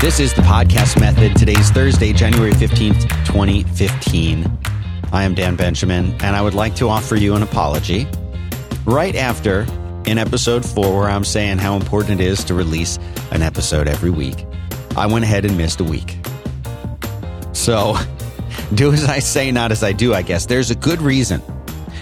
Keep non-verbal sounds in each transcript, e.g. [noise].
This is the podcast method. Today's Thursday, January 15th, 2015. I am Dan Benjamin, and I would like to offer you an apology right after in episode four, where I'm saying how important it is to release an episode every week. I went ahead and missed a week. So, [laughs] do as I say, not as I do, I guess. There's a good reason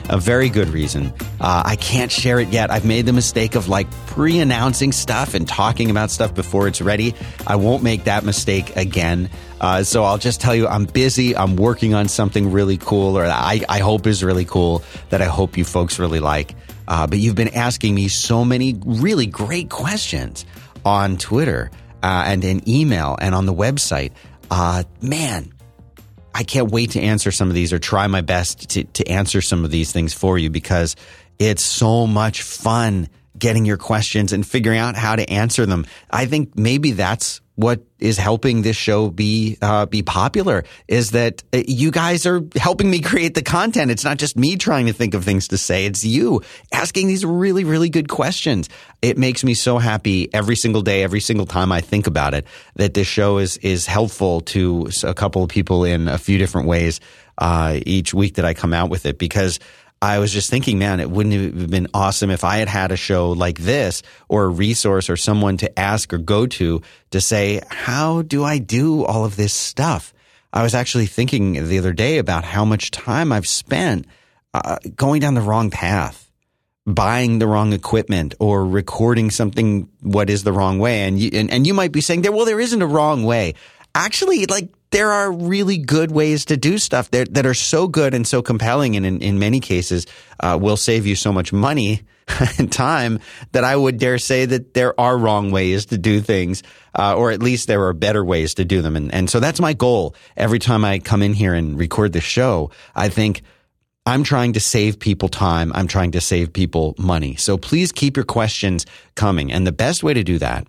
a very good reason. Uh, I can't share it yet. I've made the mistake of like pre announcing stuff and talking about stuff before it's ready. I won't make that mistake again. Uh, so I'll just tell you I'm busy. I'm working on something really cool, or I, I hope is really cool that I hope you folks really like. Uh, but you've been asking me so many really great questions on Twitter uh, and in email and on the website. Uh, man, I can't wait to answer some of these or try my best to, to answer some of these things for you because it's so much fun getting your questions and figuring out how to answer them. I think maybe that's what is helping this show be uh, be popular is that uh, you guys are helping me create the content. It's not just me trying to think of things to say. It's you asking these really really good questions. It makes me so happy every single day, every single time I think about it that this show is is helpful to a couple of people in a few different ways uh, each week that I come out with it because I was just thinking, man, it wouldn't have been awesome if I had had a show like this or a resource or someone to ask or go to to say, how do I do all of this stuff? I was actually thinking the other day about how much time I've spent uh, going down the wrong path, buying the wrong equipment or recording something what is the wrong way. And you, and, and you might be saying there, well, there isn't a wrong way. Actually, like there are really good ways to do stuff that, that are so good and so compelling. And in, in many cases, uh, will save you so much money [laughs] and time that I would dare say that there are wrong ways to do things, uh, or at least there are better ways to do them. And, and so that's my goal. Every time I come in here and record the show, I think, I'm trying to save people time. I'm trying to save people money. So please keep your questions coming. And the best way to do that,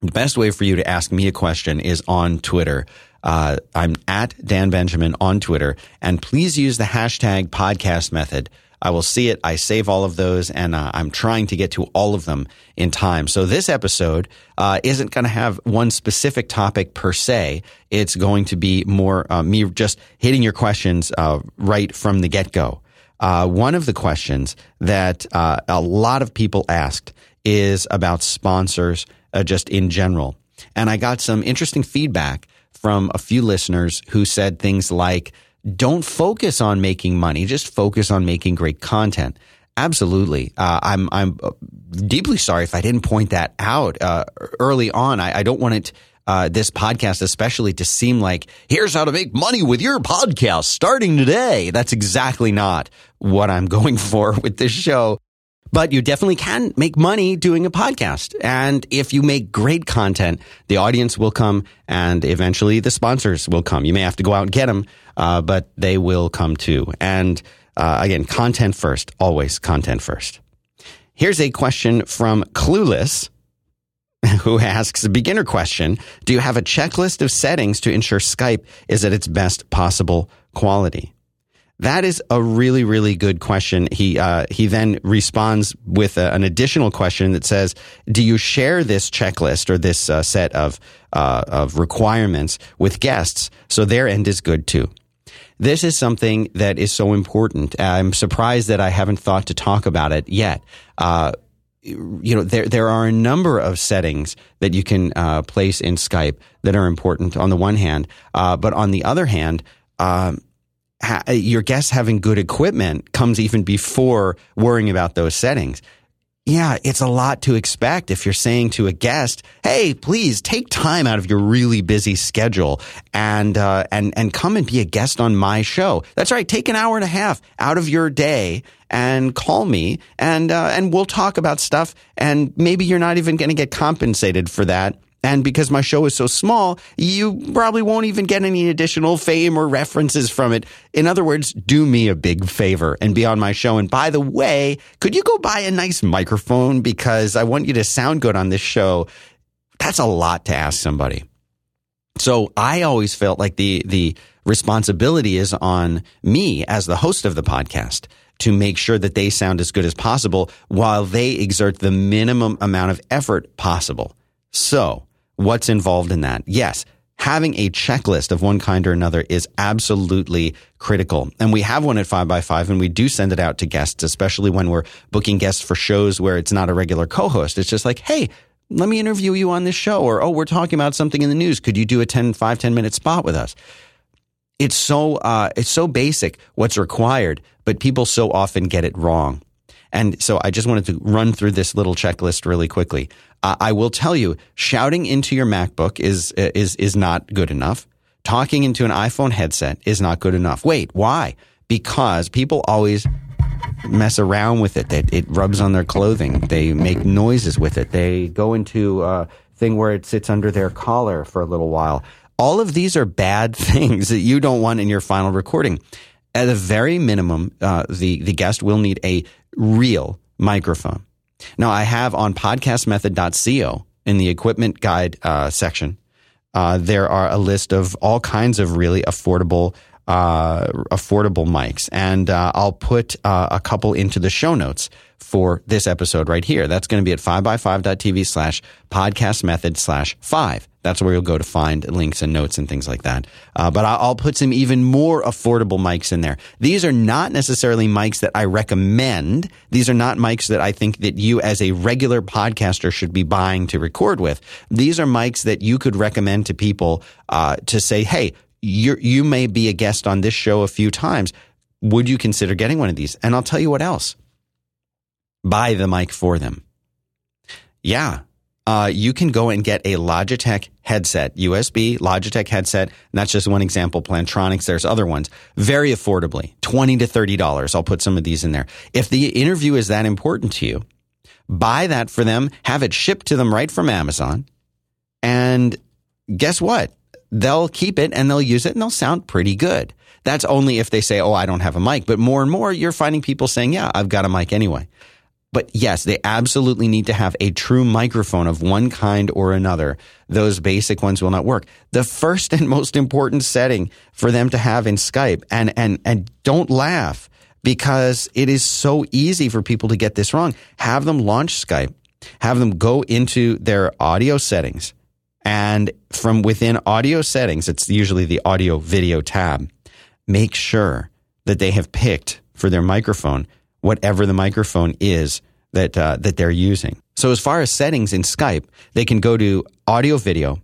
the best way for you to ask me a question is on Twitter. Uh, I'm at Dan Benjamin on Twitter, and please use the hashtag podcast method. I will see it. I save all of those, and uh, I'm trying to get to all of them in time. So this episode uh, isn't going to have one specific topic per se. It's going to be more uh, me just hitting your questions uh, right from the get go. Uh, one of the questions that a lot of people asked is about sponsors, just in general, and I got some interesting feedback from a few listeners who said things like, don't focus on making money, just focus on making great content. Absolutely. Uh, I'm, I'm uh, deeply sorry if I didn't point that out uh, early on. I, I don't want it, uh, this podcast especially to seem like, here's how to make money with your podcast starting today. That's exactly not what I'm [laughs] going for with this show. But you definitely can make money doing a podcast. And if you make great content, the audience will come and eventually the sponsors will come. You may have to go out and get them, uh, but they will come too. And uh, again, content first, always content first. Here's a question from Clueless [laughs] who asks a beginner question. Do you have a checklist of settings to ensure Skype is at its best possible quality? That is a really, really good question. He uh, he then responds with a, an additional question that says, "Do you share this checklist or this uh, set of uh, of requirements with guests so their end is good too?" This is something that is so important. I'm surprised that I haven't thought to talk about it yet uh, you know there there are a number of settings that you can uh, place in Skype that are important on the one hand, uh, but on the other hand, um, ha- your guests having good equipment comes even before worrying about those settings. Yeah, it's a lot to expect if you're saying to a guest, "Hey, please take time out of your really busy schedule and uh, and and come and be a guest on my show." That's right, take an hour and a half out of your day and call me, and uh, and we'll talk about stuff. And maybe you're not even going to get compensated for that and because my show is so small, you probably won't even get any additional fame or references from it. In other words, do me a big favor and be on my show. And by the way, could you go buy a nice microphone? Because I want you to sound good on this show. That's a lot to ask somebody. So I always felt like the, the responsibility is on me as the host of the podcast to make sure that they sound as good as possible while they exert the minimum amount of effort possible. So what's involved in that. Yes, having a checklist of one kind or another is absolutely critical. And we have one at 5by5 and we do send it out to guests, especially when we're booking guests for shows where it's not a regular co-host. It's just like, hey, let me interview you on this show. Or, oh, we're talking about something in the news. Could you do a 10, 5, 10 minute spot with us? It's so, uh, it's so basic what's required, but people so often get it wrong. And so I just wanted to run through this little checklist really quickly. Uh, I will tell you, shouting into your MacBook is, is, is not good enough. Talking into an iPhone headset is not good enough. Wait, why? Because people always mess around with it. That it rubs on their clothing. They make noises with it. They go into a thing where it sits under their collar for a little while. All of these are bad [laughs] things that you don't want in your final recording. At a very minimum, uh, the the guest will need a real microphone. Now, I have on podcastmethod.co in the equipment guide uh, section. Uh, there are a list of all kinds of really affordable uh, affordable mics. And uh, I'll put uh, a couple into the show notes for this episode right here. That's going to be at 5by5.tv slash podcast method slash five. That's where you'll go to find links and notes and things like that. Uh, but I'll put some even more affordable mics in there. These are not necessarily mics that I recommend. These are not mics that I think that you as a regular podcaster should be buying to record with. These are mics that you could recommend to people uh, to say, hey, you you may be a guest on this show a few times. Would you consider getting one of these? And I'll tell you what else. Buy the mic for them. Yeah. Uh, you can go and get a Logitech headset, USB Logitech headset. And that's just one example. Plantronics, there's other ones very affordably, 20 to $30. I'll put some of these in there. If the interview is that important to you, buy that for them, have it shipped to them right from Amazon. And guess what? They'll keep it and they'll use it and they'll sound pretty good. That's only if they say, Oh, I don't have a mic. But more and more, you're finding people saying, Yeah, I've got a mic anyway. But yes, they absolutely need to have a true microphone of one kind or another. Those basic ones will not work. The first and most important setting for them to have in Skype, and, and, and don't laugh because it is so easy for people to get this wrong. Have them launch Skype, have them go into their audio settings and from within audio settings, it's usually the audio video tab, make sure that they have picked for their microphone whatever the microphone is that, uh, that they're using. So as far as settings in Skype, they can go to audio video,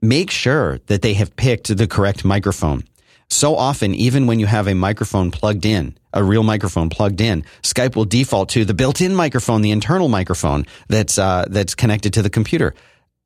make sure that they have picked the correct microphone. So often, even when you have a microphone plugged in, a real microphone plugged in, Skype will default to the built-in microphone, the internal microphone that's uh, that's connected to the computer.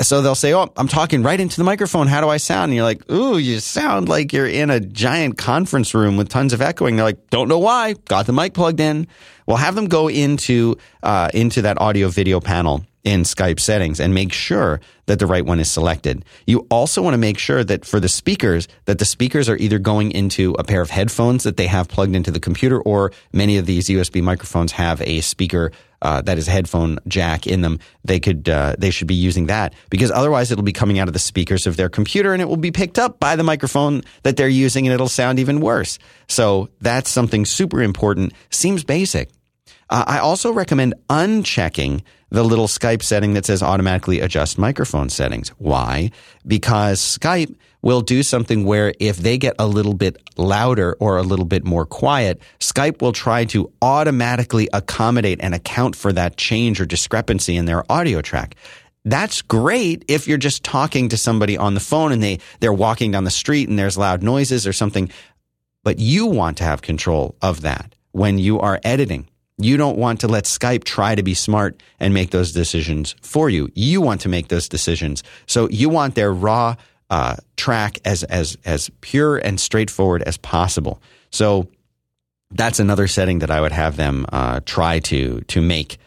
So they'll say, Oh, I'm talking right into the microphone. How do I sound? And you're like, Ooh, you sound like you're in a giant conference room with tons of echoing. They're like, Don't know why. Got the mic plugged in. Well, have them go into, uh, into that audio video panel in Skype settings and make sure that the right one is selected. You also want to make sure that for the speakers, that the speakers are either going into a pair of headphones that they have plugged into the computer or many of these USB microphones have a speaker uh, that is headphone jack in them, they could uh, they should be using that because otherwise it'll be coming out of the speakers of their computer and it will be picked up by the microphone that they're using and it'll sound even worse. So that's something super important. Seems basic. Uh, I also recommend unchecking the little Skype setting that says automatically adjust microphone settings. Why? Because Skype will do something where if they get a little bit louder or a little bit more quiet, Skype will try to automatically accommodate and account for that change or discrepancy in their audio track. That's great if you're just talking to somebody on the phone and they, they're walking down the street and there's loud noises or something. But you want to have control of that when you are editing you don't want to let Skype try to be smart and make those decisions for you. You want to make those decisions. So you want their raw uh, track as as as pure and straightforward as possible. So that's another setting that I would have them uh, try to to make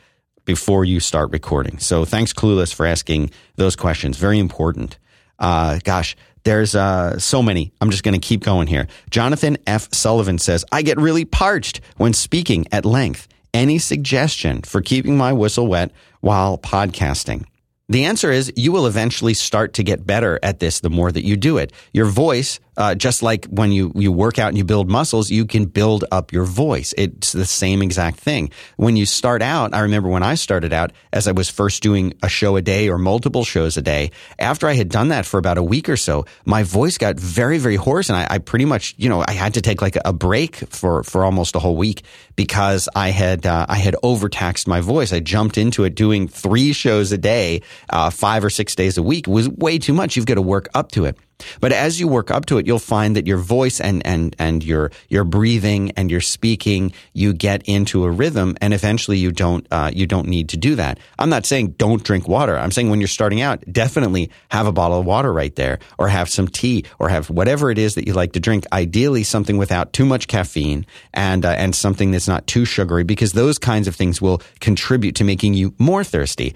before you start recording. So thanks, Clueless, for asking those questions. Very important. Uh, gosh, there's uh, so many. I'm just going to keep going here. Jonathan F. Sullivan says, I get really parched when speaking at length any suggestion for keeping my whistle wet while podcasting? The answer is you will eventually start to get better at this the more that you do it. Your voice uh, just like when you, you work out and you build muscles, you can build up your voice. It's the same exact thing. When you start out, I remember when I started out, as I was first doing a show a day or multiple shows a day, after I had done that for about a week or so, my voice got very, very hoarse. And I, I pretty much, you know, I had to take like a break for, for almost a whole week because I had, uh, I had overtaxed my voice. I jumped into it doing three shows a day, uh, five or six days a week was way too much. You've got to work up to it. But as you work up to it, you'll find that your voice and, and, and your, your breathing and your speaking, you get into a rhythm and eventually you don't, uh, you don't need to do that. I'm not saying don't drink water. I'm saying when you're starting out, definitely have a bottle of water right there or have some tea or have whatever it is that you like to drink. Ideally something without too much caffeine and, uh, and something that's not too sugary because those kinds of things will contribute to making you more thirsty.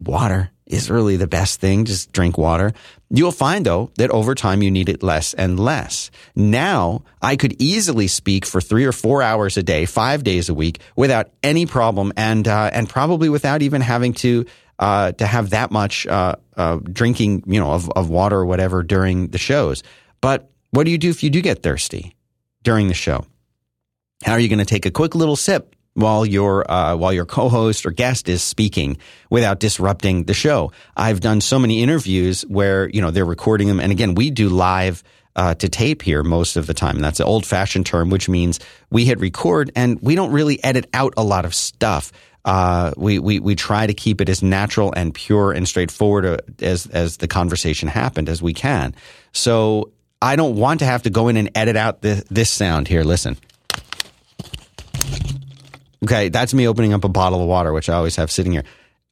Water is really the best thing. Just drink water. You'll find though that over time you need it less and less. Now I could easily speak for three or four hours a day, five days a week without any problem and, uh, and probably without even having to, uh, to have that much, uh, uh, drinking, you know, of, of water or whatever during the shows. But what do you do if you do get thirsty during the show? How are you going to take a quick little sip while your uh, while your co-host or guest is speaking without disrupting the show. I've done so many interviews where you know they're recording them, and again, we do live. Uh, to tape here most of the time. That's an old fashioned term, which means we hit record and we don't really edit out a lot of stuff. Uh, we, we, we try to keep it as natural and pure and straightforward uh, as, as the conversation happened as we can. So I don't want to have to go in and edit out this, this sound here. Listen. Okay, that's me opening up a bottle of water, which I always have sitting here.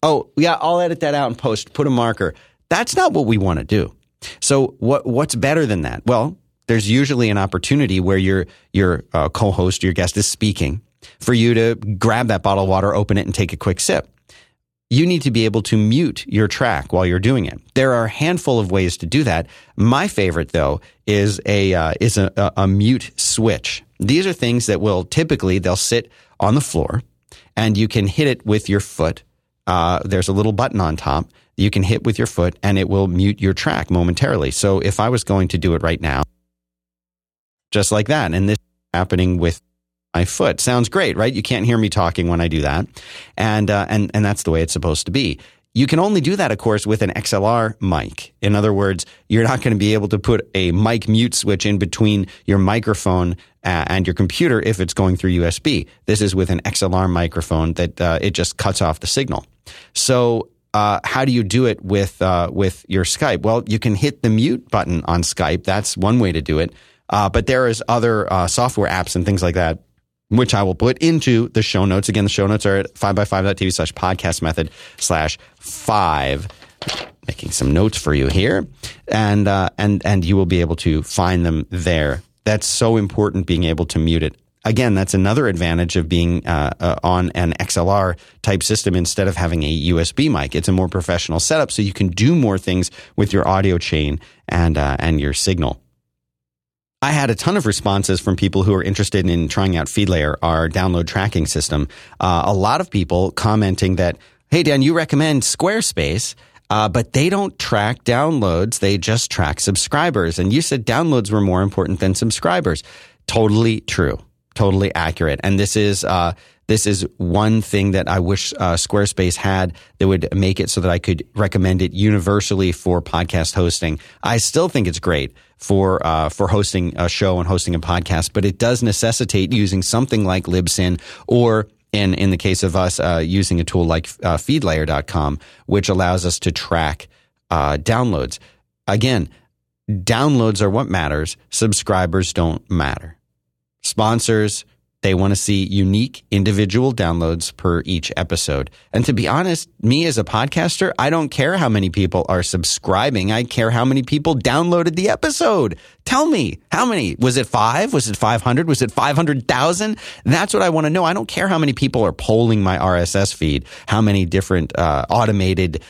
Oh, yeah, I'll edit that out and post, put a marker. That's not what we want to do. So what what's better than that? Well, there's usually an opportunity where your your uh, co-host, your guest is speaking, for you to grab that bottle of water, open it, and take a quick sip. You need to be able to mute your track while you're doing it. There are a handful of ways to do that. My favorite, though, is a uh, is a, a, a mute switch. These are things that will typically they'll sit on the floor and you can hit it with your foot. Uh, there's a little button on top you can hit with your foot and it will mute your track momentarily. So if I was going to do it right now, just like that, and this happening with my foot sounds great, right? You can't hear me talking when I do that, and uh, and and that's the way it's supposed to be. You can only do that, of course, with an XLR mic. In other words, you're not going to be able to put a mic mute switch in between your microphone uh, and your computer if it's going through USB. This is with an XLR microphone that uh, it just cuts off the signal. So uh, how do you do it with uh, with your Skype? Well, you can hit the mute button on Skype. That's one way to do it. Uh, but there is other uh, software apps and things like that which I will put into the show notes. Again, the show notes are at 5by5.tv slash podcast method slash five. Making some notes for you here. And, uh, and, and you will be able to find them there. That's so important being able to mute it. Again, that's another advantage of being uh, uh, on an XLR type system instead of having a USB mic. It's a more professional setup, so you can do more things with your audio chain and uh, and your signal. I had a ton of responses from people who are interested in trying out FeedLayer, our download tracking system. Uh, a lot of people commenting that, hey, Dan, you recommend Squarespace. Uh, but they don't track downloads. They just track subscribers. And you said downloads were more important than subscribers. Totally true. Totally accurate. And this is, uh, this is one thing that I wish uh, Squarespace had that would make it so that I could recommend it universally for podcast hosting. I still think it's great for uh, for hosting a show and hosting a podcast, but it does necessitate using something like Libsyn or in in the case of us uh, using a tool like uh, feedlayer.com which allows us to track uh, downloads. Again downloads are what matters. Subscribers don't matter. Sponsors they want to see unique individual downloads per each episode. And to be honest, me as a podcaster, I don't care how many people are subscribing. I care how many people downloaded the episode. Tell me how many. Was it five? Was it 500? Was it 500,000? That's what I want to know. I don't care how many people are polling my RSS feed, how many different uh, automated,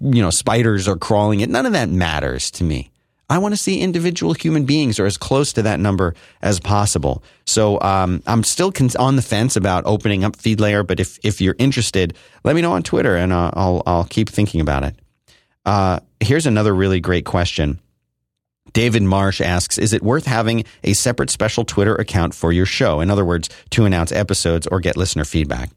you know, spiders are crawling it. None of that matters to me. I want to see individual human beings or as close to that number as possible. So um, I'm still on the fence about opening up FeedLayer, but if if you're interested, let me know on Twitter, and uh, I'll I'll keep thinking about it. Uh, here's another really great question. David Marsh asks, is it worth having a separate special Twitter account for your show? In other words, to announce episodes or get listener feedback?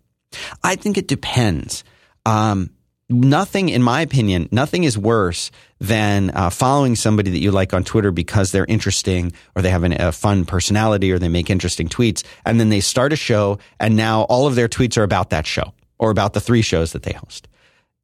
I think it depends. Um, nothing, in my opinion, nothing is worse than uh, following somebody that you like on Twitter because they're interesting or they have an, a fun personality or they make interesting tweets. And then they start a show and now all of their tweets are about that show or about the three shows that they host.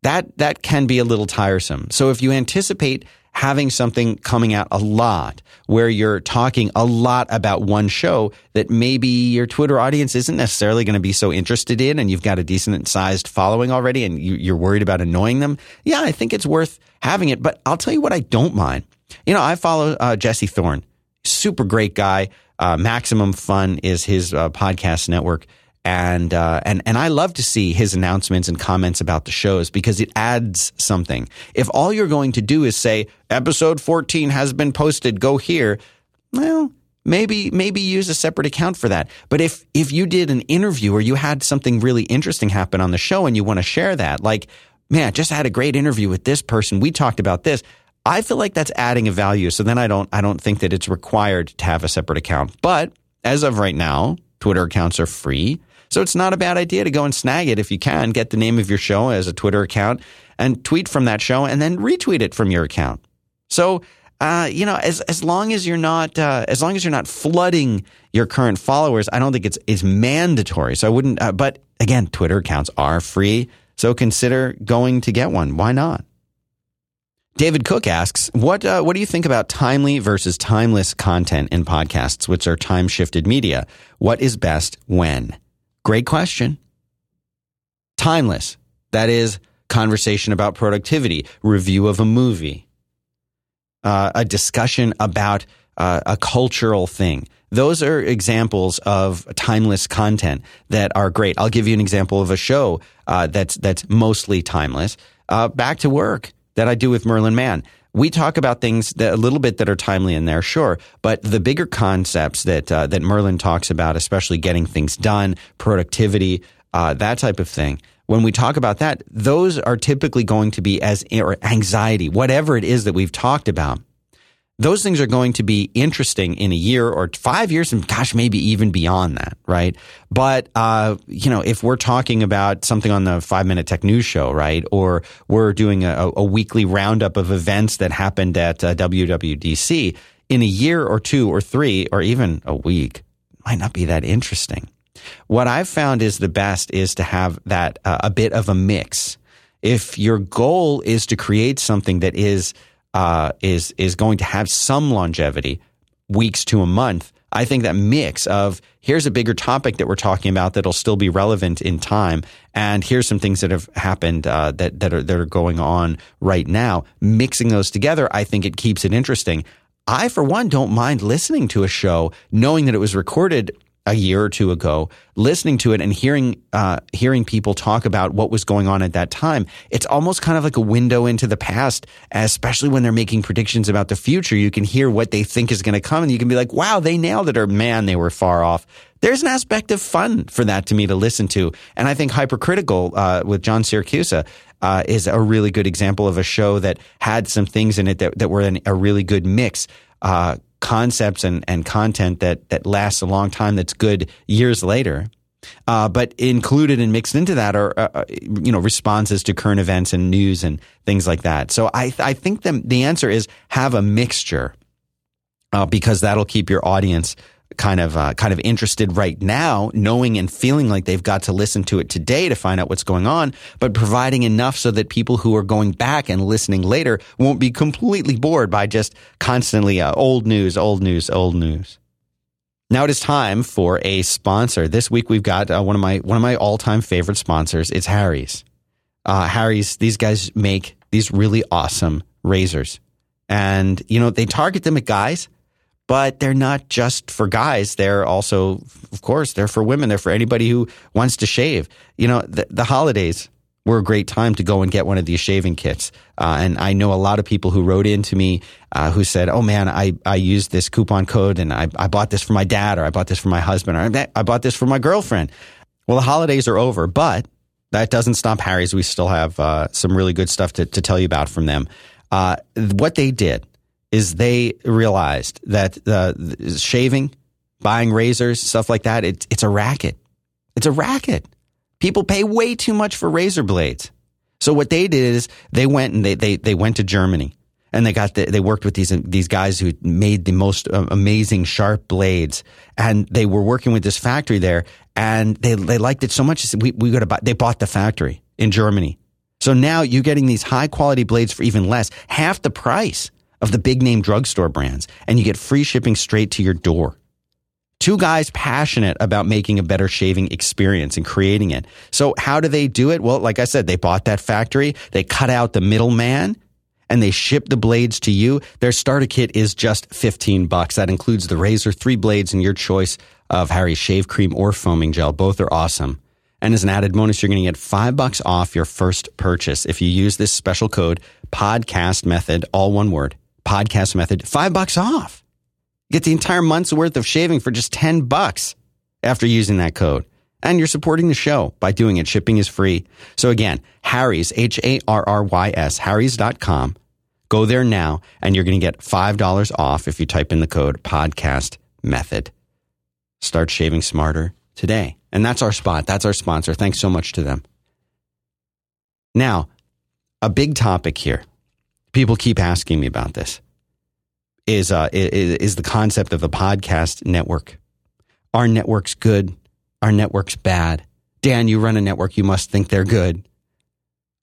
That, that can be a little tiresome. So if you anticipate having something coming out a lot where you're talking a lot about one show that maybe your Twitter audience isn't necessarily going to be so interested in and you've got a decent sized following already and you, are worried about annoying them. Yeah, I think it's worth having it. But I'll tell you what I don't mind. You know, I follow uh, Jesse Thorn, super great guy. Uh, Maximum Fun is his uh, podcast network and uh, and and I love to see his announcements and comments about the shows because it adds something. If all you're going to do is say episode 14 has been posted, go here, well, maybe maybe use a separate account for that. But if if you did an interview or you had something really interesting happen on the show and you want to share that, like man, I just had a great interview with this person, we talked about this. I feel like that's adding a value. So then I don't I don't think that it's required to have a separate account. But as of right now, Twitter accounts are free. So it's not a bad idea to go and snag it if you can. Get the name of your show as a Twitter account and tweet from that show and then retweet it from your account. So, uh, you know, as as long as you're not uh, as long as you're not flooding your current followers, I don't think it's it's mandatory. So I wouldn't. Uh, but again, Twitter accounts are free, so consider going to get one. Why not? David Cook asks, "What uh, what do you think about timely versus timeless content in podcasts, which are time shifted media? What is best when?" Great question. Timeless. That is conversation about productivity, review of a movie, uh, a discussion about uh, a cultural thing. Those are examples of timeless content that are great. I'll give you an example of a show uh, that's that's mostly timeless. Uh, Back to Work that I do with Merlin Mann we talk about things that a little bit that are timely in there, sure, but the bigger concepts that uh, that Merlin talks about, especially getting things done, productivity, uh, that type of thing. When we talk about that, those are typically going to be as or anxiety, whatever it is that we've talked about those things are going to be interesting in a year or five years and gosh, maybe even beyond that, right? But, uh, you know, if we're talking about something on the five minute tech news show, right? Or we're doing a, a weekly roundup of events that happened at uh, WWDC in a year or two or three or even a week might not be that interesting. What I've found is the best is to have that uh, a bit of a mix. If your goal is to create something that is uh, is is going to have some longevity, weeks to a month. I think that mix of here's a bigger topic that we're talking about that'll still be relevant in time, and here's some things that have happened uh, that that are that are going on right now. Mixing those together, I think it keeps it interesting. I, for one, don't mind listening to a show knowing that it was recorded a year or two ago, listening to it and hearing uh, hearing people talk about what was going on at that time, it's almost kind of like a window into the past. Especially when they're making predictions about the future, you can hear what they think is going to come, and you can be like, "Wow, they nailed it!" or "Man, they were far off." There's an aspect of fun for that to me to listen to, and I think Hypercritical uh, with John Siracusa uh, is a really good example of a show that had some things in it that, that were in a really good mix. Uh, concepts and, and content that, that lasts a long time that's good years later. Uh, but included and mixed into that are, uh, uh, you know, responses to current events and news and things like that. So I, I think the, the answer is have a mixture uh, because that'll keep your audience kind of uh, kind of interested right now, knowing and feeling like they've got to listen to it today to find out what's going on, but providing enough so that people who are going back and listening later won't be completely bored by just constantly uh, old news, old news, old news. Now it is time for a sponsor. This week we've got uh, one of my one of my all time favorite sponsors. It's Harry's. Uh, Harry's. These guys make these really awesome razors, and you know they target them at guys but they're not just for guys. They're also, of course, they're for women. They're for anybody who wants to shave. You know, the, the holidays were a great time to go and get one of these shaving kits. Uh, and I know a lot of people who wrote in to me uh, who said, "Oh man, I, I used this coupon code and I, I bought this for my dad or I bought this for my husband or I bought this for my girlfriend." Well, the holidays are over, but that doesn't stop Harry's. We still have uh, some really good stuff to, to tell you about from them. Uh, what they did is they realized that shaving, buying razors, stuff like that, it, it's a racket. It's a racket. People pay way too much for razor blades. So what they did is they went and they, they, they went to Germany and they got the, they worked with these these guys who made the most uh, amazing sharp blades and they were working with this factory there and they they liked it so much we we got to buy they bought the factory in Germany so now you're getting these high quality blades for even less half the price of the big name drugstore brands and you get free shipping straight to your door two guys passionate about making a better shaving experience and creating it so how do they do it well like I said they bought that factory they cut out the middleman and they ship the blades to you. Their starter kit is just 15 bucks. That includes the razor, three blades, and your choice of Harry's shave cream or foaming gel. Both are awesome. And as an added bonus, you're going to get five bucks off your first purchase if you use this special code podcast method, all one word, podcast method, five bucks off. Get the entire month's worth of shaving for just 10 bucks after using that code. And you're supporting the show by doing it. Shipping is free. So again, Harry's, H A R R Y S, Harry's.com. Go there now and you're going to get $5 off if you type in the code podcast method. Start shaving smarter today. And that's our spot. That's our sponsor. Thanks so much to them. Now, a big topic here. People keep asking me about this. Is, uh, is, is the concept of a podcast network. Our network's good our network's bad. Dan, you run a network, you must think they're good.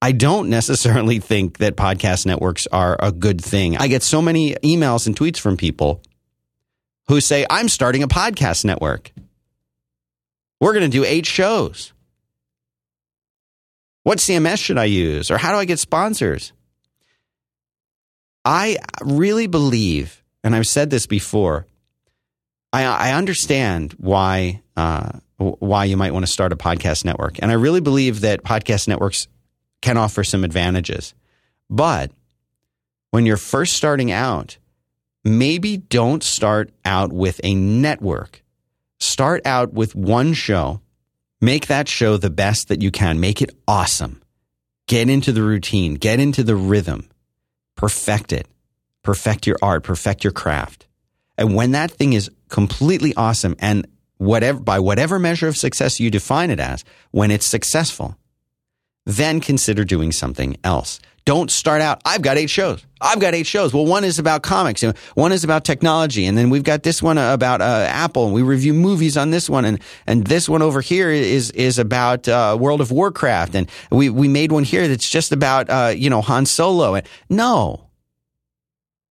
I don't necessarily think that podcast networks are a good thing. I get so many emails and tweets from people who say, I'm starting a podcast network. We're going to do eight shows. What CMS should I use? Or how do I get sponsors? I really believe, and I've said this before, I, I understand why uh, why you might want to start a podcast network. And I really believe that podcast networks can offer some advantages. But when you're first starting out, maybe don't start out with a network. Start out with one show. Make that show the best that you can. Make it awesome. Get into the routine, get into the rhythm, perfect it, perfect your art, perfect your craft. And when that thing is completely awesome and whatever, by whatever measure of success you define it as, when it's successful, then consider doing something else. Don't start out, I've got eight shows. I've got eight shows. Well, one is about comics, and one is about technology, and then we've got this one about uh, Apple, and we review movies on this one, and, and this one over here is is about uh, World of Warcraft, and we we made one here that's just about uh, you know Han Solo. And no,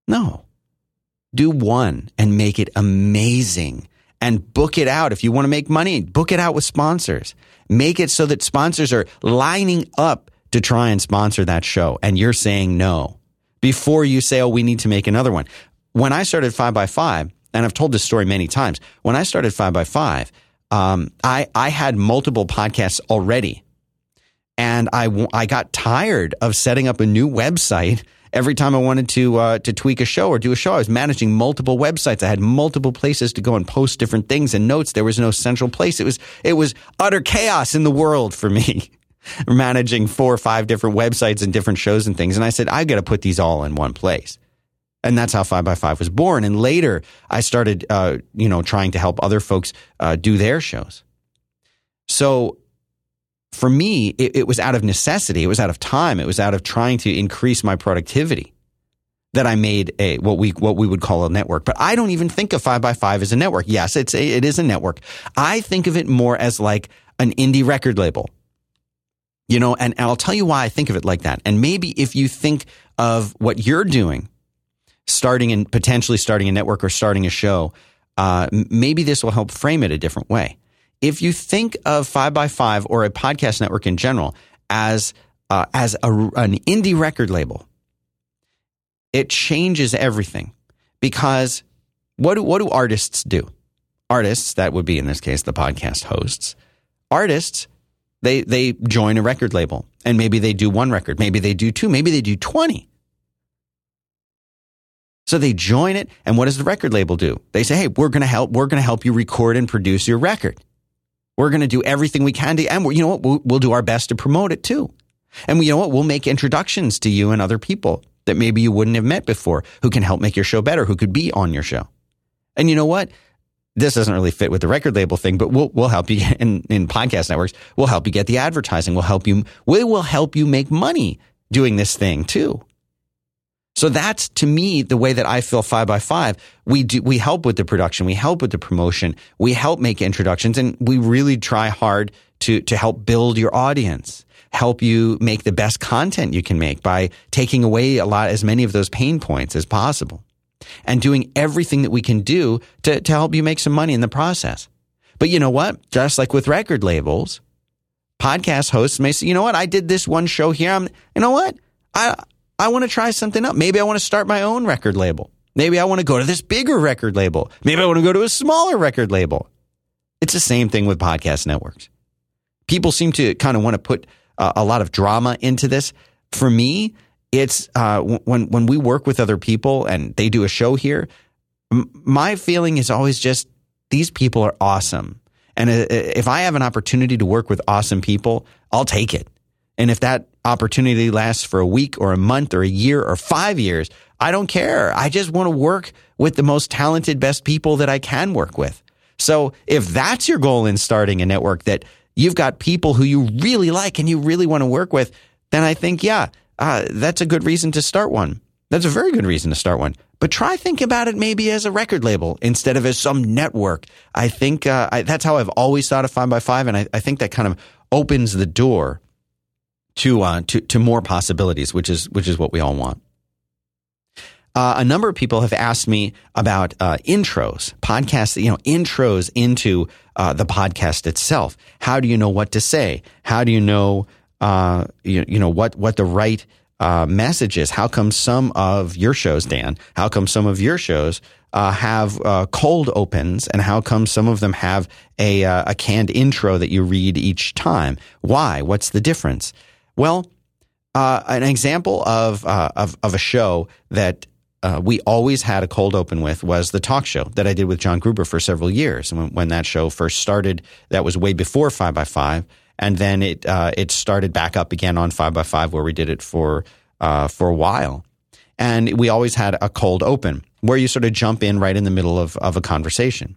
no, do one and make it amazing and book it out. If you want to make money, book it out with sponsors. Make it so that sponsors are lining up to try and sponsor that show. And you're saying no before you say, oh, we need to make another one. When I started 5 by 5 and I've told this story many times, when I started 5 by 5 um, I, I had multiple podcasts already. And I, I got tired of setting up a new website every time I wanted to uh, to tweak a show or do a show, I was managing multiple websites. I had multiple places to go and post different things and notes. There was no central place. It was it was utter chaos in the world for me. [laughs] managing four or five different websites and different shows and things. And I said, I got to put these all in one place. And that's how Five by Five was born. And later, I started, uh, you know, trying to help other folks uh, do their shows. So for me, it, it was out of necessity. It was out of time. It was out of trying to increase my productivity that I made a what we what we would call a network. But I don't even think of five by five as a network. Yes, it's a, it is a network. I think of it more as like an indie record label. You know, and, and I'll tell you why I think of it like that. And maybe if you think of what you're doing, starting and potentially starting a network or starting a show, uh, maybe this will help frame it a different way if you think of Five by Five or a podcast network in general as uh, as a, an indie record label, it changes everything because what do, what do artists do? Artists, that would be in this case the podcast hosts, artists, they they join a record label and maybe they do one record, maybe they do two, maybe they do twenty. So they join it, and what does the record label do? They say, "Hey, we're going to help. We're going to help you record and produce your record." We're going to do everything we can to, and you know what? We'll, we'll do our best to promote it too. And you know what? We'll make introductions to you and other people that maybe you wouldn't have met before who can help make your show better, who could be on your show. And you know what? This doesn't really fit with the record label thing, but we'll, we'll help you [laughs] in, in podcast networks. We'll help you get the advertising. We'll help you, we will help you make money doing this thing too. So that's to me the way that I feel five by five. We do, we help with the production. We help with the promotion. We help make introductions and we really try hard to, to help build your audience, help you make the best content you can make by taking away a lot, as many of those pain points as possible and doing everything that we can do to, to help you make some money in the process. But you know what? Just like with record labels, podcast hosts may say, you know what? I did this one show here. I'm, you know what? I, I want to try something up. Maybe I want to start my own record label. Maybe I want to go to this bigger record label. Maybe I want to go to a smaller record label. It's the same thing with podcast networks. People seem to kind of want to put uh, a lot of drama into this. For me, it's uh, when when we work with other people and they do a show here. M- my feeling is always just these people are awesome, and uh, if I have an opportunity to work with awesome people, I'll take it. And if that opportunity lasts for a week or a month or a year or five years, I don't care. I just want to work with the most talented, best people that I can work with. So if that's your goal in starting a network that you've got people who you really like and you really want to work with, then I think, yeah, uh, that's a good reason to start one. That's a very good reason to start one. But try thinking about it maybe as a record label instead of as some network. I think uh, I, that's how I've always thought of Five by Five, and I, I think that kind of opens the door to uh, to to more possibilities, which is which is what we all want. Uh, a number of people have asked me about uh, intros, podcasts, you know, intros into uh, the podcast itself. How do you know what to say? How do you know, uh, you, you, know, what what the right uh, message is? How come some of your shows, Dan? How come some of your shows uh, have cold opens, and how come some of them have a a canned intro that you read each time? Why? What's the difference? Well, uh, an example of, uh, of, of a show that uh, we always had a cold open with was the talk show that I did with John Gruber for several years. And when, when that show first started, that was way before Five by Five, and then it uh, it started back up again on Five by Five, where we did it for uh, for a while. And we always had a cold open where you sort of jump in right in the middle of, of a conversation.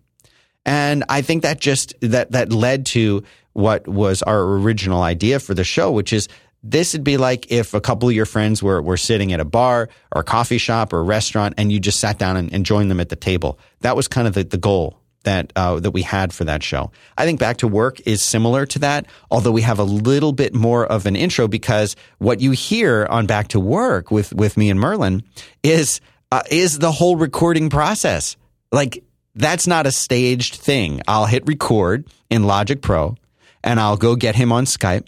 And I think that just that that led to what was our original idea for the show, which is this would be like if a couple of your friends were, were sitting at a bar or a coffee shop or a restaurant and you just sat down and, and joined them at the table. That was kind of the, the goal that uh, that we had for that show. I think Back to Work is similar to that, although we have a little bit more of an intro because what you hear on Back to Work with with me and Merlin is uh, is the whole recording process. Like that's not a staged thing. I'll hit record in Logic Pro and I'll go get him on Skype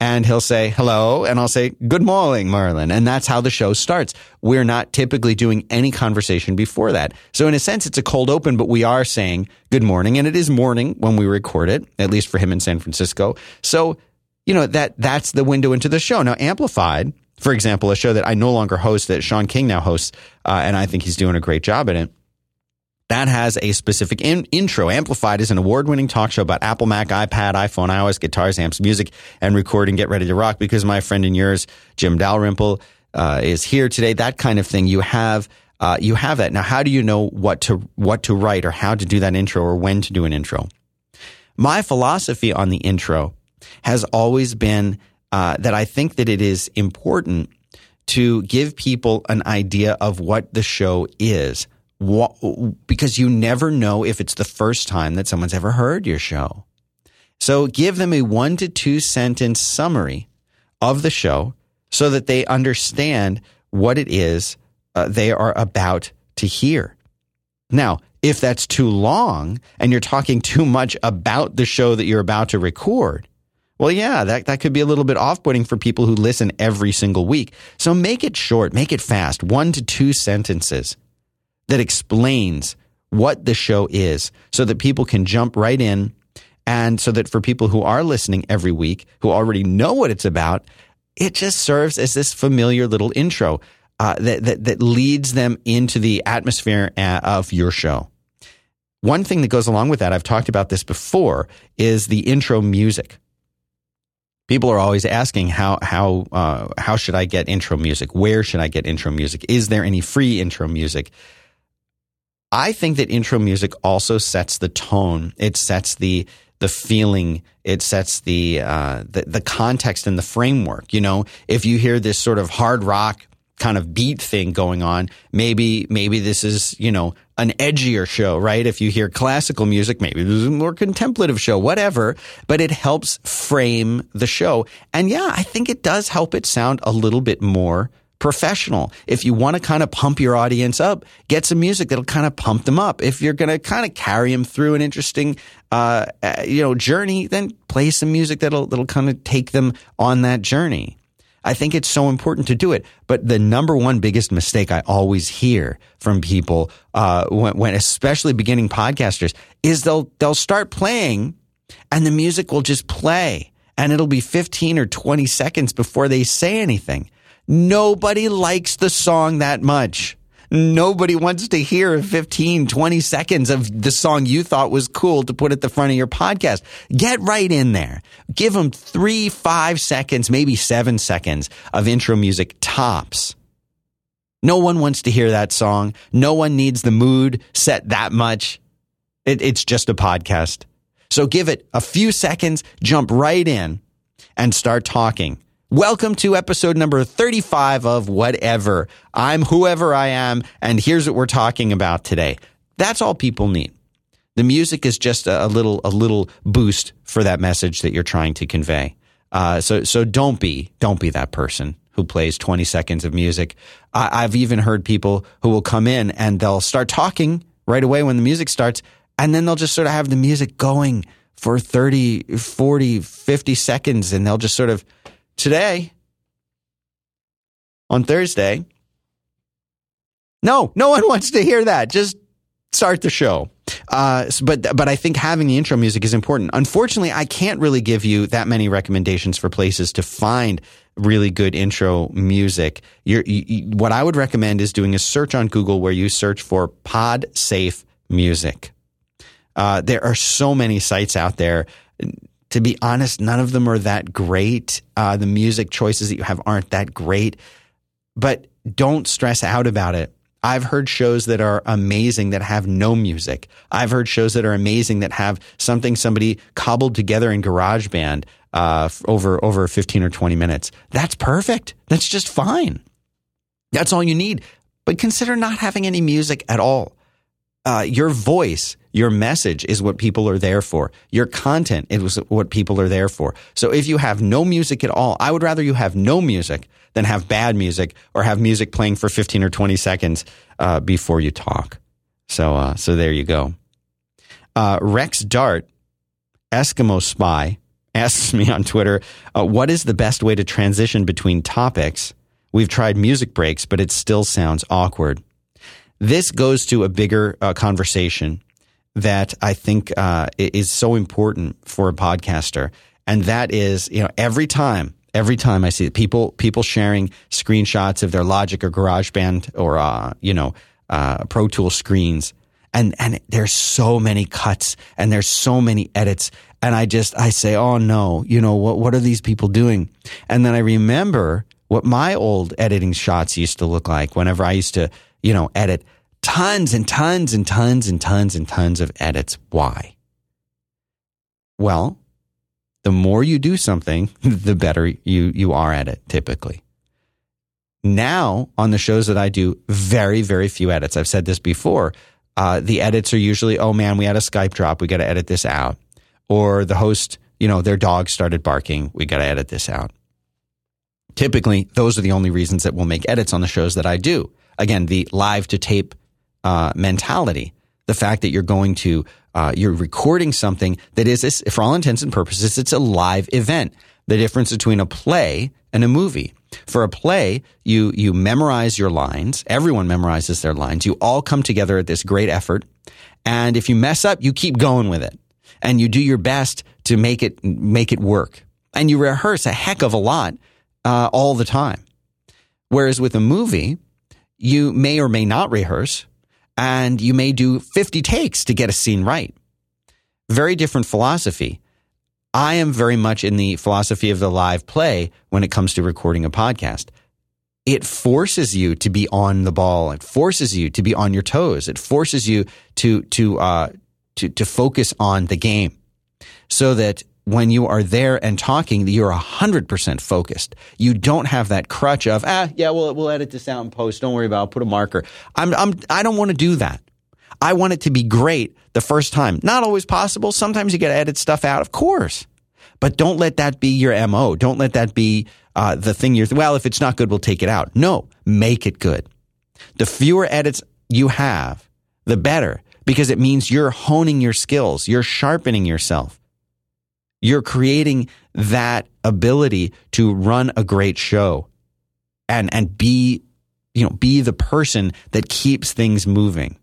and he'll say hello and I'll say good morning Merlin and that's how the show starts. We're not typically doing any conversation before that. So in a sense it's a cold open but we are saying good morning and it is morning when we record it at least for him in San Francisco. So you know that that's the window into the show. Now amplified for example, a show that I no longer host that Sean King now hosts, uh, and I think he's doing a great job in it that has a specific in- intro. Amplified is an award winning talk show about Apple, Mac, iPad, iPhone, iOS, guitars, amps, music, and recording. Get ready to rock because my friend and yours, Jim Dalrymple, uh, is here today. That kind of thing. You have. Uh, you have that now. How do you know what to what to write or how to do that intro or when to do an intro? My philosophy on the intro has always been uh, that I think that it is important to give people an idea of what the show is because you never know if it's the first time that someone's ever heard your show. So give them a one to two sentence summary of the show so that they understand what it is uh, they are about to hear. Now, if that's too long and you're talking too much about the show that you're about to record, well, yeah, that, that could be a little bit off putting for people who listen every single week. So make it short, make it fast, one to two sentences that explains what the show is so that people can jump right in. And so that for people who are listening every week, who already know what it's about, it just serves as this familiar little intro uh, that, that, that leads them into the atmosphere uh, of your show. One thing that goes along with that, I've talked about this before, is the intro music. People are always asking how how uh, how should I get intro music? Where should I get intro music? Is there any free intro music? I think that intro music also sets the tone. It sets the the feeling. It sets the uh, the, the context and the framework. You know, if you hear this sort of hard rock kind of beat thing going on, maybe maybe this is you know an edgier show, right? If you hear classical music, maybe this is a more contemplative show, whatever. But it helps frame the show, and yeah, I think it does help it sound a little bit more professional. If you want to kind of pump your audience up, get some music that'll kind of pump them up. If you're going to kind of carry them through an interesting, uh, uh, you know, journey, then play some music that'll that'll kind of take them on that journey. I think it's so important to do it. But the number one biggest mistake I always hear from people, uh, when, when especially beginning podcasters, is they'll they'll start playing, and the music will just play, and it'll be 15 or 20 seconds before they say anything. Nobody likes the song that much. Nobody wants to hear 15, 20 seconds of the song you thought was cool to put at the front of your podcast. Get right in there. Give them three, five seconds, maybe seven seconds of intro music tops. No one wants to hear that song. No one needs the mood set that much. It, it's just a podcast. So give it a few seconds, jump right in, and start talking. Welcome to episode number 35 of Whatever. I'm whoever I am, and here's what we're talking about today. That's all people need. The music is just a, little a little boost for that message that you're trying to convey. Uh, so so don't be don't be that person who plays 20 seconds of music. I, I've even heard people who will come in and they'll start talking right away when the music starts, and then they'll just sort of have the music going for 30, 40, 50 seconds, and they'll just sort of today, on Thursday. No, no one [laughs] wants to hear that. Just start the show. Uh, but but I think having the intro music is important. Unfortunately, I can't really give you that many recommendations for places to find really good intro music. You, what I would recommend is doing a search on Google where you search for Pod Safe Music. Uh, there are so many sites out there to be honest, none of them are that great. Uh, the music choices that you have aren't that great, but don't stress out about it. I've heard shows that are amazing that have no music. I've heard shows that are amazing that have something somebody cobbled together in GarageBand uh, over over 15 or 20 minutes. That's perfect. That's just fine. That's all you need. But consider not having any music at all. Uh, your voice your message is what people are there for. Your content is what people are there for. So if you have no music at all, I would rather you have no music than have bad music or have music playing for 15 or 20 seconds uh, before you talk. So, uh, so there you go. Uh, Rex Dart, Eskimo Spy, [laughs] asks me on Twitter, uh, what is the best way to transition between topics? We've tried music breaks, but it still sounds awkward. This goes to a bigger uh, conversation that I think uh, is so important for a podcaster, and that is, you know, every time, every time I see people people sharing screenshots of their Logic or GarageBand or uh, you know uh, Pro Tool screens, and and there's so many cuts and there's so many edits, and I just I say, oh no, you know what what are these people doing? And then I remember what my old editing shots used to look like whenever I used to you know edit tons and tons and tons and tons and tons of edits. Why? Well, the more you do something, [laughs] the better you, you are at it typically. Now, on the shows that I do, very, very few edits. I've said this before. Uh, the edits are usually, oh man, we had a Skype drop. We got to edit this out. Or the host, you know, their dog started barking. We got to edit this out. Typically, those are the only reasons that we'll make edits on the shows that I do. Again, the live to tape uh, mentality. The fact that you're going to, uh, you're recording something that is, for all intents and purposes, it's a live event. The difference between a play and a movie. For a play, you, you memorize your lines. Everyone memorizes their lines. You all come together at this great effort. And if you mess up, you keep going with it and you do your best to make it, make it work. And you rehearse a heck of a lot, uh, all the time. Whereas with a movie, you may or may not rehearse and you may do 50 takes to get a scene right. Very different philosophy. I am very much in the philosophy of the live play when it comes to recording a podcast. It forces you to be on the ball. It forces you to be on your toes. It forces you to to uh, to to focus on the game, so that when you are there and talking, you're hundred percent focused. You don't have that crutch of ah yeah we'll we'll edit this out and post. Don't worry about. It. I'll put a marker. I'm I'm I don't want to do that. I want it to be great the first time. Not always possible. Sometimes you got to edit stuff out, of course. But don't let that be your MO. Don't let that be uh, the thing you're, well, if it's not good, we'll take it out. No, make it good. The fewer edits you have, the better, because it means you're honing your skills, you're sharpening yourself. You're creating that ability to run a great show and, and be, you know, be the person that keeps things moving.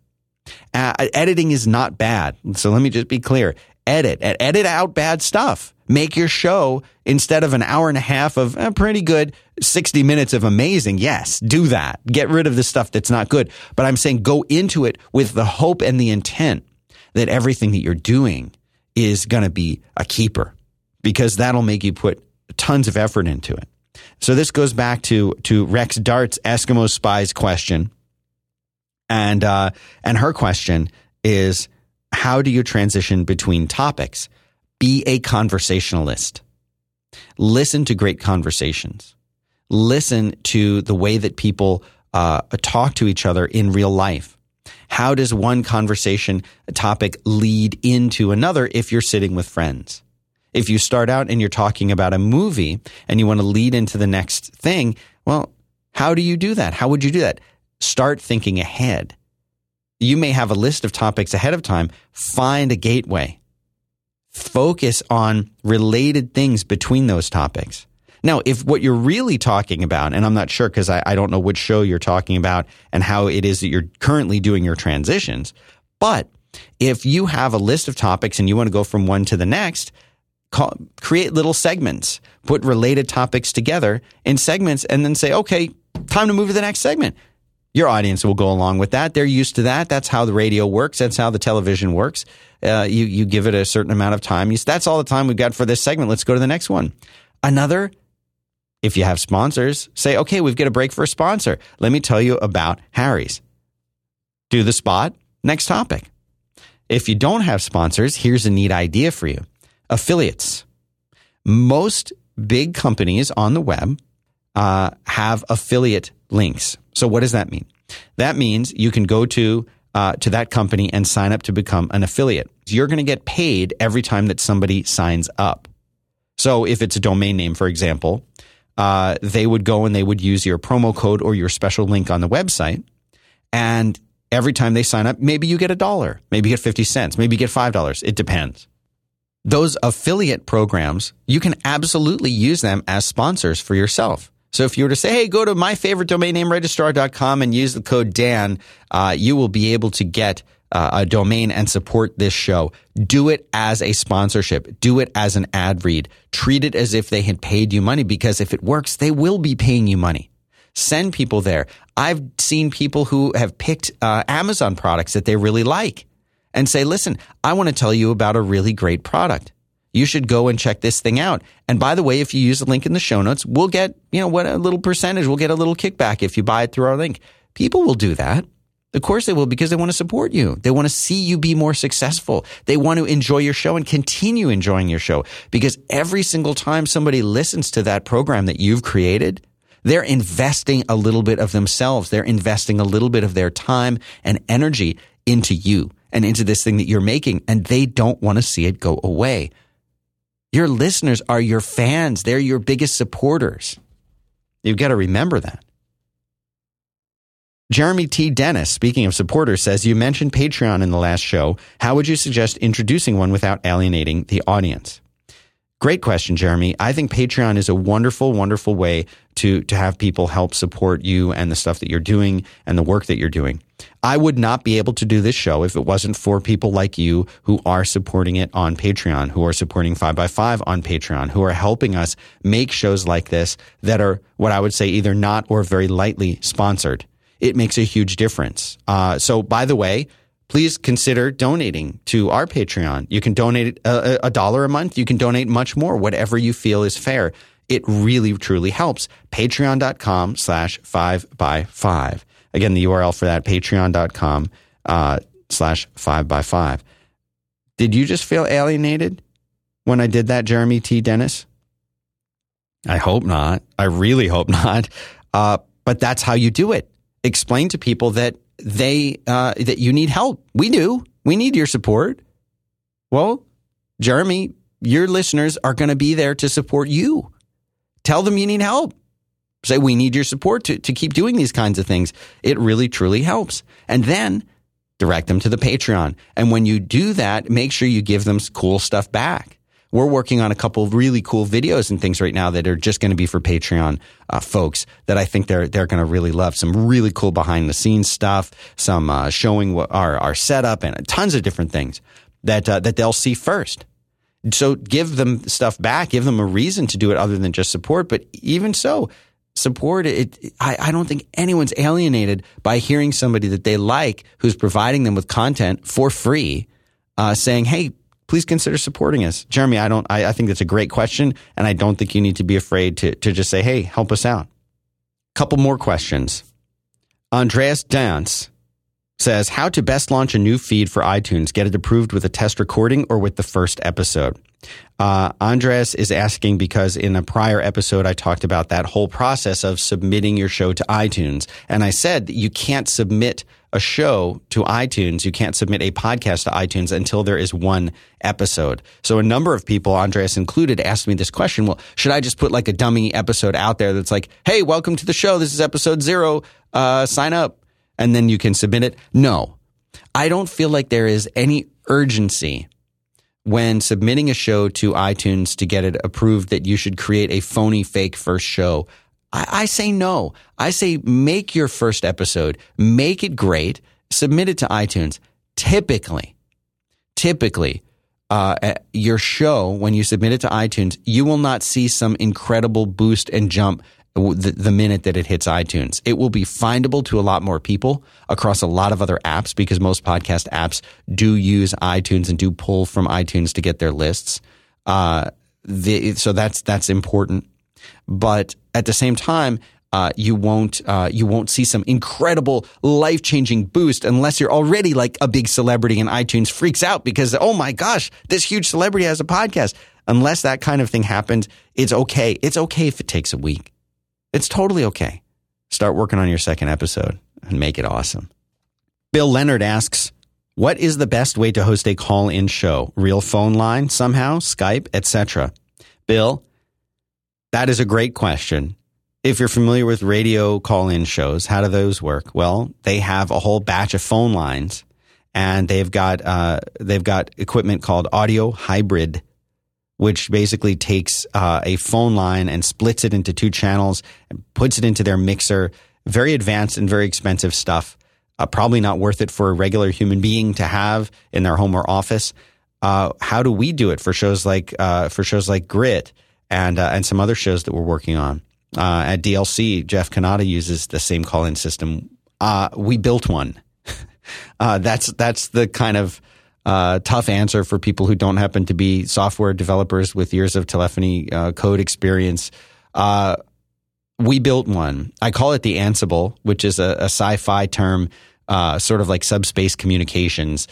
Uh, editing is not bad. So let me just be clear. Edit, edit out bad stuff. Make your show instead of an hour and a half of eh, pretty good, 60 minutes of amazing. Yes, do that. Get rid of the stuff that's not good. But I'm saying go into it with the hope and the intent that everything that you're doing is going to be a keeper because that'll make you put tons of effort into it. So this goes back to, to Rex Dart's Eskimo Spies question and uh, and her question is, how do you transition between topics? Be a conversationalist. Listen to great conversations. Listen to the way that people uh, talk to each other in real life. How does one conversation topic lead into another if you're sitting with friends? If you start out and you're talking about a movie and you want to lead into the next thing, well, how do you do that? How would you do that? start thinking ahead. You may have a list of topics ahead of time. Find a gateway. Focus on related things between those topics. Now, if what you're really talking about, and I'm not sure because I, I, don't know which show you're talking about and how it is that you're currently doing your transitions, but if you have a list of topics and you want to go from one to the next, call, create little segments, put related topics together in segments, and then say, okay, time to move to the next segment your audience will go along with that. They're used to that. That's how the radio works. That's how the television works. Uh, you you give it a certain amount of time. You, that's all the time we've got for this segment. Let's go to the next one. Another. If you have sponsors, say, okay, we've got a break for a sponsor. Let me tell you about Harry's. Do the spot. Next topic. If you don't have sponsors, here's a neat idea for you affiliates. Most big companies on the web uh, have affiliate links. So what does that mean? That means you can go to uh, to that company and sign up to become an affiliate. You're going to get paid every time that somebody signs up. So if it's a domain name, for example, uh, they would go and they would use your promo code or your special link on the website. And every time they sign up, maybe you get a dollar, maybe you get 50 cents, maybe you get $5. It depends. Those affiliate programs, you can absolutely use them as sponsors for yourself. So if you were to say, hey, go to my favorite domain name registrar.com and use the code Dan, uh, you will be able to get uh, a domain and support this show. Do it as a sponsorship. Do it as an ad read. Treat it as if they had paid you money because if it works, they will be paying you money. Send people there. I've seen people who have picked uh, Amazon products that they really like and say, listen, I want to tell you about a really great product you should go and check this thing out. And by the way, if you use the link in the show notes, we'll get, you know, what a little percentage, we'll get a little kickback if you buy it through our link. People will do that. Of course they will because they want to support you. They want to see you be more successful. They want to enjoy your show and continue enjoying your show because every single time somebody listens to that program that you've created, they're investing a little bit of themselves. They're investing a little bit of their time and energy into you and into this thing that you're making and they don't want to see it go away. Your listeners are your fans. They're your biggest supporters. You've got to remember that. Jeremy T. Dennis, speaking of supporters, says You mentioned Patreon in the last show. How would you suggest introducing one without alienating the audience? Great question, Jeremy. I think Patreon is a wonderful, wonderful way to, to have people help support you and the stuff that you're doing and the work that you're doing. I would not be able to do this show if it wasn't for people like you who are supporting it on Patreon, who are supporting 5by5 on Patreon, who are helping us make shows like this that are what I would say either not or very lightly sponsored. It makes a huge difference. Uh, so, by the way, please consider donating to our Patreon. You can donate a, a dollar a month. You can donate much more, whatever you feel is fair. It really, truly helps. Patreon.com slash five by five. Again, the URL for that, patreon.com uh, slash five by five. Did you just feel alienated when I did that, Jeremy T. Dennis? I hope not. I really hope [laughs] not. Uh, but that's how you do it. Explain to people that they uh, that you need help. We do. We need your support. Well, Jeremy, your listeners are going to be there to support you. Tell them you need help. Say we need your support to, to keep doing these kinds of things. It really truly helps. And then direct them to the Patreon. And when you do that, make sure you give them cool stuff back we're working on a couple really cool videos and things right now that are just going to be for Patreon uh, folks that I think they're they're going to really love. Some really cool behind the scenes stuff, some uh, showing what our our setup and tons of different things that uh, that they'll see first. So give them stuff back, give them a reason to do it other than just support. But even so, support it. I, I don't think anyone's alienated by hearing somebody that they like who's providing them with content for free, uh, saying, "Hey, please consider supporting us. Jeremy, I don't, I, I think that's a great question. And I don't think you need to be afraid to, to just say, Hey, help us out. Couple more questions. Andreas Dance says, How to best launch a new feed for iTunes? Get it approved with a test recording or with the first episode? Uh, Andres is asking because in a prior episode, I talked about that whole process of submitting your show to iTunes. And I said you can't submit a show to iTunes, you can't submit a podcast to iTunes until there is one episode. So a number of people, Andreas included, asked me this question. Well, should I just put like a dummy episode out there that's like, hey, welcome to the show. This is episode zero. Uh, sign up. And then you can submit it. No, I don't feel like there is any urgency when submitting a show to iTunes to get it approved that you should create a phony fake first show. I, I say no. I say make your first episode, make it great, submit it to iTunes. Typically, typically, uh, your show, when you submit it to iTunes, you will not see some incredible boost and jump the, the, minute that it hits iTunes. It will be findable to a lot more people across a lot of other apps because most podcast apps do use iTunes and do pull from iTunes to get their lists. Uh, the, so that's that's important. But at the same time, uh, you won't uh, you won't see some incredible life changing boost unless you're already like a big celebrity and iTunes freaks out because oh my gosh this huge celebrity has a podcast. Unless that kind of thing happens, it's okay. It's okay if it takes a week. It's totally okay. Start working on your second episode and make it awesome. Bill Leonard asks, what is the best way to host a call in show? Real phone line somehow, Skype, etc. Bill, that is a great question. If you're familiar with radio call in shows, how do those work? Well, they have a whole batch of phone lines and they've got, uh, they've got equipment called audio hybrid, which basically takes uh, a phone line and splits it into two channels and puts it into their mixer. Very advanced and very expensive stuff. Uh, probably not worth it for a regular human being to have in their home or office. Uh, how do we do it for shows like uh, for shows like Grit? and uh, and some other shows that we're working on. Uh, at DLC, Jeff Kanata uses the same call-in system. Uh, we built one. [laughs] That's that's the kind of uh, tough answer for people who don't happen to be software developers with years of telephony uh, code experience. we built one. I call it the Ansible, which is a, a sci-fi term, sort of like subspace communications.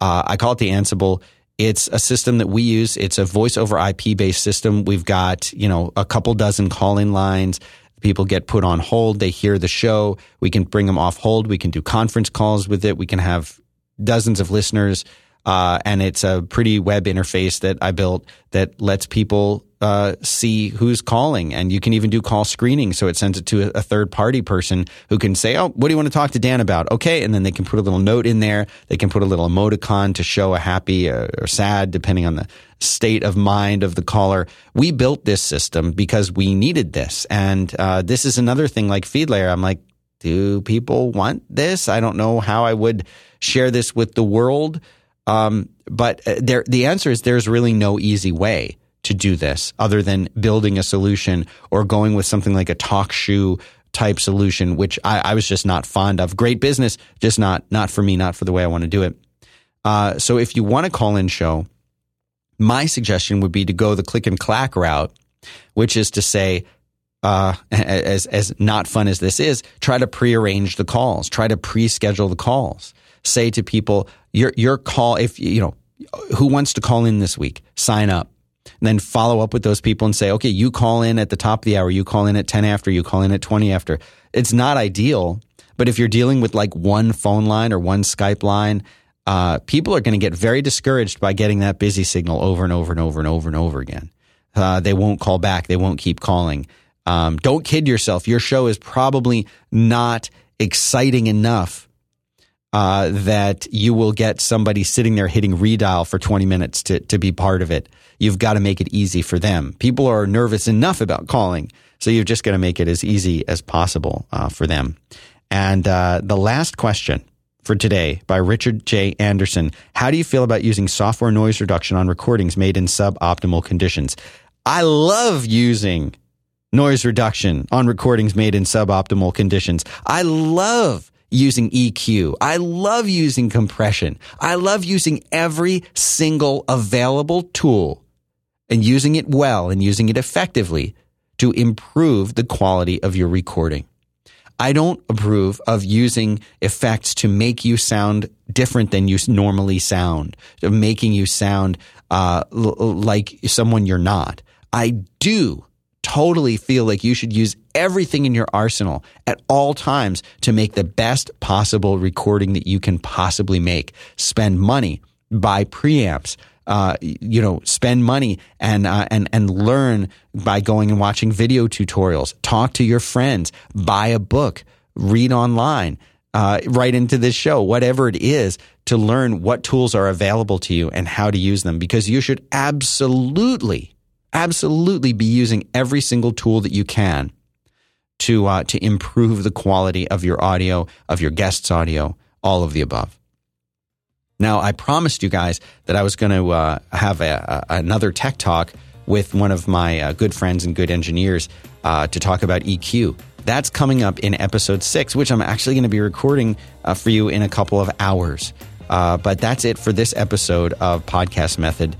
I call it the Ansible it's a system that we use. It's a voice over IP based system. We've got, you know, a couple dozen call in lines. People get put on hold. They hear the show. We can bring them off hold. We can do conference calls with it. We can have dozens of listeners. Uh, and it's a pretty web interface that I built that lets people uh, see who's calling, and you can even do call screening. So it sends it to a, third party person who can say, "Oh, what do you want to talk to Dan about?" Okay, and then they can put a little note in there. They can put a little emoticon to show a happy or, or sad, depending on the state of mind of the caller. We built this system because we needed this, and uh, this is another thing like FeedLayer. I'm like, do people want this? I don't know how I would share this with the world. Um, but uh, there, the answer is there's really no easy way to do this other than building a solution or going with something like a TalkShoe type solution, which I, I, was just not fond of. Great business, just not not for me, not for the way I want to do it. Uh, so if you want a call in show, my suggestion would be to go the click and clack route, which is to say, uh, [laughs] as as not fun as this is, try to prearrange the calls, try to pre-schedule the calls. Say to people, your your call, if you know who wants to call in this week, sign up. And then follow up with those people and say, okay, you call in at the top of the hour, you call in at 10 after, you call in at 20 after. It's not ideal, but if you're dealing with like one phone line or one Skype line, uh, people are going to get very discouraged by getting that busy signal over and over and over and over and over again. Uh, they won't call back. They won't keep calling. Um, don't kid yourself. Your show is probably not exciting enough uh, that you will get somebody sitting there hitting redial for 20 minutes to, to be part of it. You've got to make it easy for them. People are nervous enough about calling, so you've just got to make it as easy as possible uh, for them. And uh, the last question for today by Richard J. Anderson How do you feel about using software noise reduction on recordings made in suboptimal conditions? I love using noise reduction on recordings made in suboptimal conditions. I love using EQ. I love using compression. I love using every single available tool and using it well and using it effectively to improve the quality of your recording. I don't approve of using effects to make you sound different than you normally sound, of making you sound uh, l- like someone you're not. I do totally feel like you should use everything in your arsenal at all times to make the best possible recording that you can possibly make. Spend money, buy preamps, uh, you know, spend money and uh, and and learn by going and watching video tutorials. Talk to your friends, buy a book, read online, uh, right into this show, whatever it is, to learn what tools are available to you and how to use them. Because you should absolutely absolutely be using every single tool that you can to uh, to improve the quality of your audio, of your guests' audio, all of the above. Now, I promised you guys that I was going to uh, have a, a, another tech talk with one of my uh, good friends and good engineers uh, to talk about EQ. That's coming up in episode six, which I'm actually going to be recording uh, for you in a couple of hours. Uh, but that's it for this episode of Podcast Method.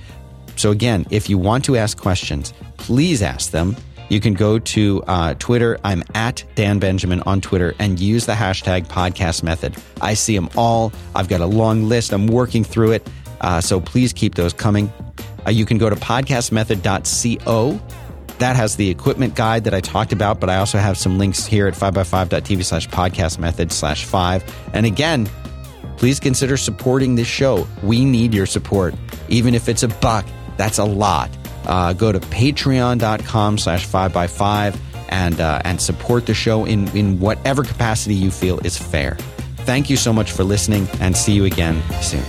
So, again, if you want to ask questions, please ask them. You can go to uh, Twitter. I'm at Dan Benjamin on Twitter and use the hashtag podcast method. I see them all. I've got a long list. I'm working through it. Uh, so please keep those coming. Uh, you can go to podcastmethod.co. That has the equipment guide that I talked about, but I also have some links here at 5by5.tv slash podcast method slash five. And again, please consider supporting this show. We need your support, even if it's a buck that's a lot. Uh, go to patreon.com slash 5by5 and, uh, and support the show in, in whatever capacity you feel is fair. Thank you so much for listening and see you again soon.